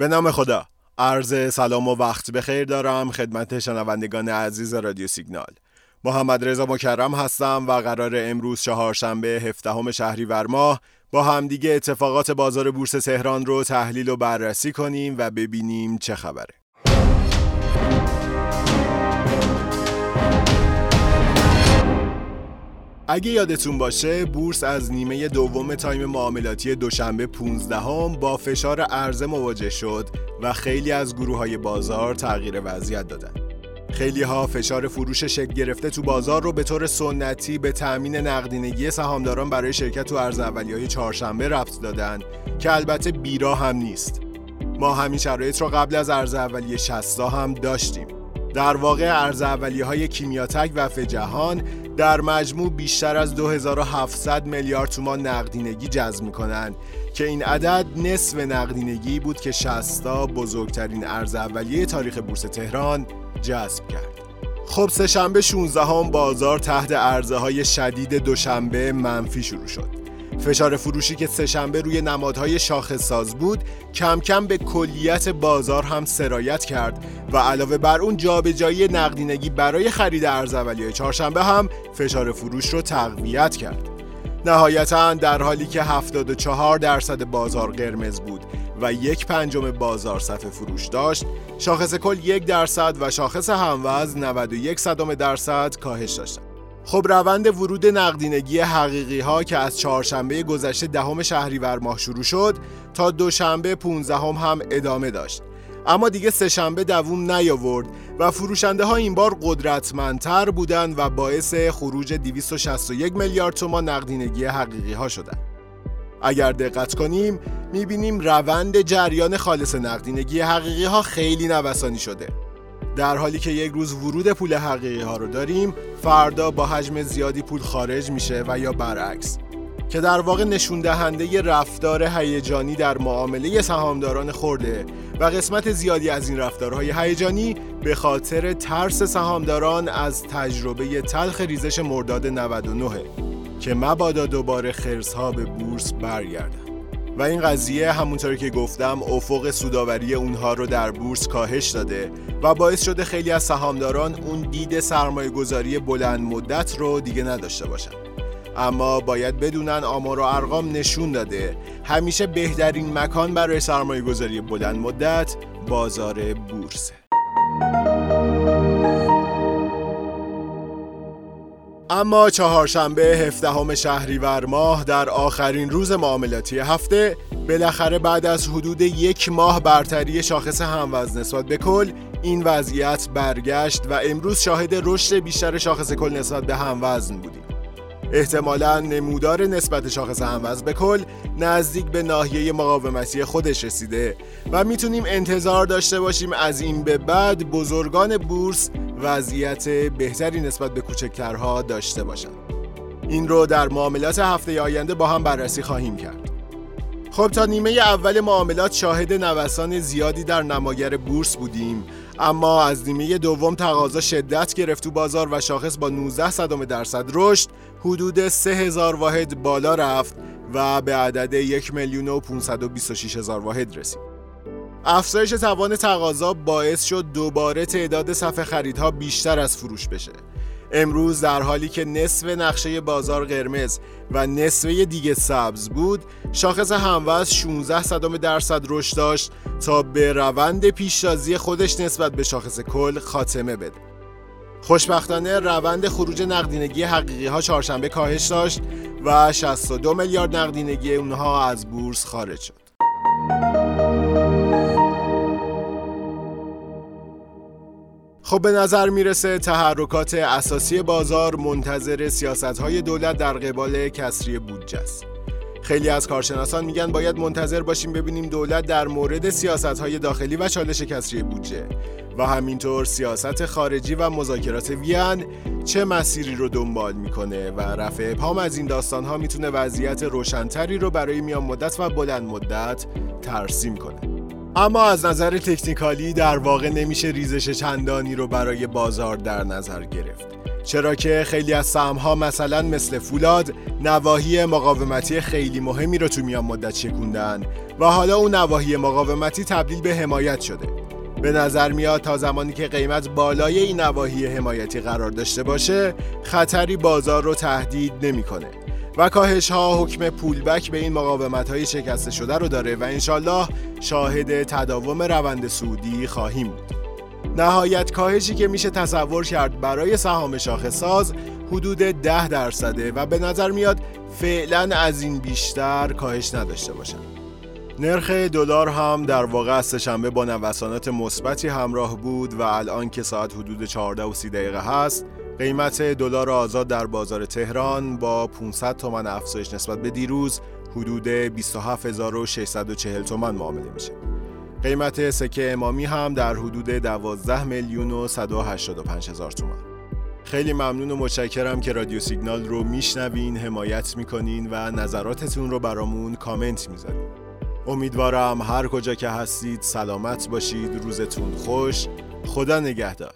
به نام خدا. عرض سلام و وقت بخیر دارم خدمت شنوندگان عزیز رادیو سیگنال. محمد رضا مکرم هستم و قرار امروز چهارشنبه 17 شهریور ماه با همدیگه اتفاقات بازار بورس تهران رو تحلیل و بررسی کنیم و ببینیم چه خبره. اگه یادتون باشه بورس از نیمه دوم تایم معاملاتی دوشنبه 15 هم با فشار عرضه مواجه شد و خیلی از گروه های بازار تغییر وضعیت دادن. خیلی ها فشار فروش شکل گرفته تو بازار رو به طور سنتی به تأمین نقدینگی سهامداران برای شرکت تو ارز اولیه های چهارشنبه رفت دادن که البته بیرا هم نیست. ما همین شرایط رو قبل از ارز اولیه 60 هم داشتیم. در واقع ارز اولیه های کیمیاتک و فجهان در مجموع بیشتر از 2700 میلیارد تومان نقدینگی جذب می‌کنن که این عدد نصف نقدینگی بود که 60 بزرگترین ارز اولیه تاریخ بورس تهران جذب کرد. خب سه شنبه 16 هم بازار تحت عرضه های شدید دوشنبه منفی شروع شد. فشار فروشی که سهشنبه روی نمادهای شاخص ساز بود کم کم به کلیت بازار هم سرایت کرد و علاوه بر اون جابجایی نقدینگی برای خرید ارز اولیه چهارشنبه هم فشار فروش رو تقویت کرد. نهایتا در حالی که 74 درصد بازار قرمز بود و یک پنجم بازار صفحه فروش داشت شاخص کل یک درصد و شاخص هموز 91 صدام درصد کاهش داشتند. خب روند ورود نقدینگی حقیقی ها که از چهارشنبه گذشته دهم شهریور ماه شروع شد تا دوشنبه 15 هم, هم ادامه داشت اما دیگه سهشنبه دووم نیاورد و فروشنده ها این بار قدرتمندتر بودند و باعث خروج 261 میلیارد تومان نقدینگی حقیقی ها شدند. اگر دقت کنیم می‌بینیم روند جریان خالص نقدینگی حقیقی ها خیلی نوسانی شده در حالی که یک روز ورود پول حقیقی ها رو داریم فردا با حجم زیادی پول خارج میشه و یا برعکس. که در واقع نشون دهنده رفتار هیجانی در معامله سهامداران خورده و قسمت زیادی از این رفتارهای هیجانی به خاطر ترس سهامداران از تجربه تلخ ریزش مرداد 99 که مبادا دوباره خرسها به بورس برگردن. و این قضیه همونطوری که گفتم افق سوداوری اونها رو در بورس کاهش داده و باعث شده خیلی از سهامداران اون دید سرمایه گذاری بلند مدت رو دیگه نداشته باشن. اما باید بدونن آمار و ارقام نشون داده. همیشه بهترین مکان برای سرمایه گذاری بلند مدت بازار بورسه اما چهارشنبه هفدهم شهریور ماه در آخرین روز معاملاتی هفته بالاخره بعد از حدود یک ماه برتری شاخص هموز نسبت به کل این وضعیت برگشت و امروز شاهد رشد بیشتر شاخص کل نسبت به هموزن بودیم احتمالا نمودار نسبت شاخص هموز به کل نزدیک به ناحیه مقاومتی خودش رسیده و می‌تونیم انتظار داشته باشیم از این به بعد بزرگان بورس وضعیت بهتری نسبت به کوچکترها داشته باشند. این رو در معاملات هفته آینده با هم بررسی خواهیم کرد. خب تا نیمه اول معاملات شاهد نوسان زیادی در نماگر بورس بودیم اما از نیمه دوم تقاضا شدت گرفت تو بازار و شاخص با 19 صدم درصد رشد حدود 3000 واحد بالا رفت و به عدد 1 میلیون و 526 هزار واحد رسید. افزایش توان تقاضا باعث شد دوباره تعداد صفحه خریدها بیشتر از فروش بشه. امروز در حالی که نصف نقشه بازار قرمز و نصفه دیگه سبز بود شاخص هموز 16 صدم درصد رشد داشت تا به روند پیشتازی خودش نسبت به شاخص کل خاتمه بده. خوشبختانه روند خروج نقدینگی حقیقی ها چهارشنبه کاهش داشت و 62 میلیارد نقدینگی اونها از بورس خارج شد. خب به نظر می‌رسه تحرکات اساسی بازار منتظر سیاست های دولت در قبال کسری بودجه است. خیلی از کارشناسان میگن باید منتظر باشیم ببینیم دولت در مورد سیاست های داخلی و چالش کسری بودجه و همینطور سیاست خارجی و مذاکرات وین چه مسیری رو دنبال می‌کنه و رفع پام از این داستان ها می‌تونه وضعیت روشنتری رو برای میان مدت و بلند مدت ترسیم کنه. اما از نظر تکنیکالی در واقع نمیشه ریزش چندانی رو برای بازار در نظر گرفت. چرا که خیلی از ها مثلا مثل فولاد نواحی مقاومتی خیلی مهمی رو تو میان مدت شکوندن و حالا اون نواحی مقاومتی تبدیل به حمایت شده. به نظر میاد تا زمانی که قیمت بالای این نواحی حمایتی قرار داشته باشه خطری بازار رو تهدید نمی‌کنه. و کاهش ها حکم پولبک به این مقاومت های شکسته شده رو داره و انشالله شاهد تداوم روند سعودی خواهیم بود. نهایت کاهشی که میشه تصور کرد برای سهام ساز حدود ده درصده و به نظر میاد فعلا از این بیشتر کاهش نداشته باشن نرخ دلار هم در واقع از شنبه با نوسانات مثبتی همراه بود و الان که ساعت حدود 14 و 30 دقیقه هست قیمت دلار آزاد در بازار تهران با 500 تومن افزایش نسبت به دیروز حدود 27640 تومن معامله میشه. قیمت سکه امامی هم در حدود 12 میلیون و 185 هزار تومن. خیلی ممنون و متشکرم که رادیو سیگنال رو میشنوین، حمایت می‌کنین و نظراتتون رو برامون کامنت می‌ذارین. امیدوارم هر کجا که هستید سلامت باشید، روزتون خوش، خدا نگهدار.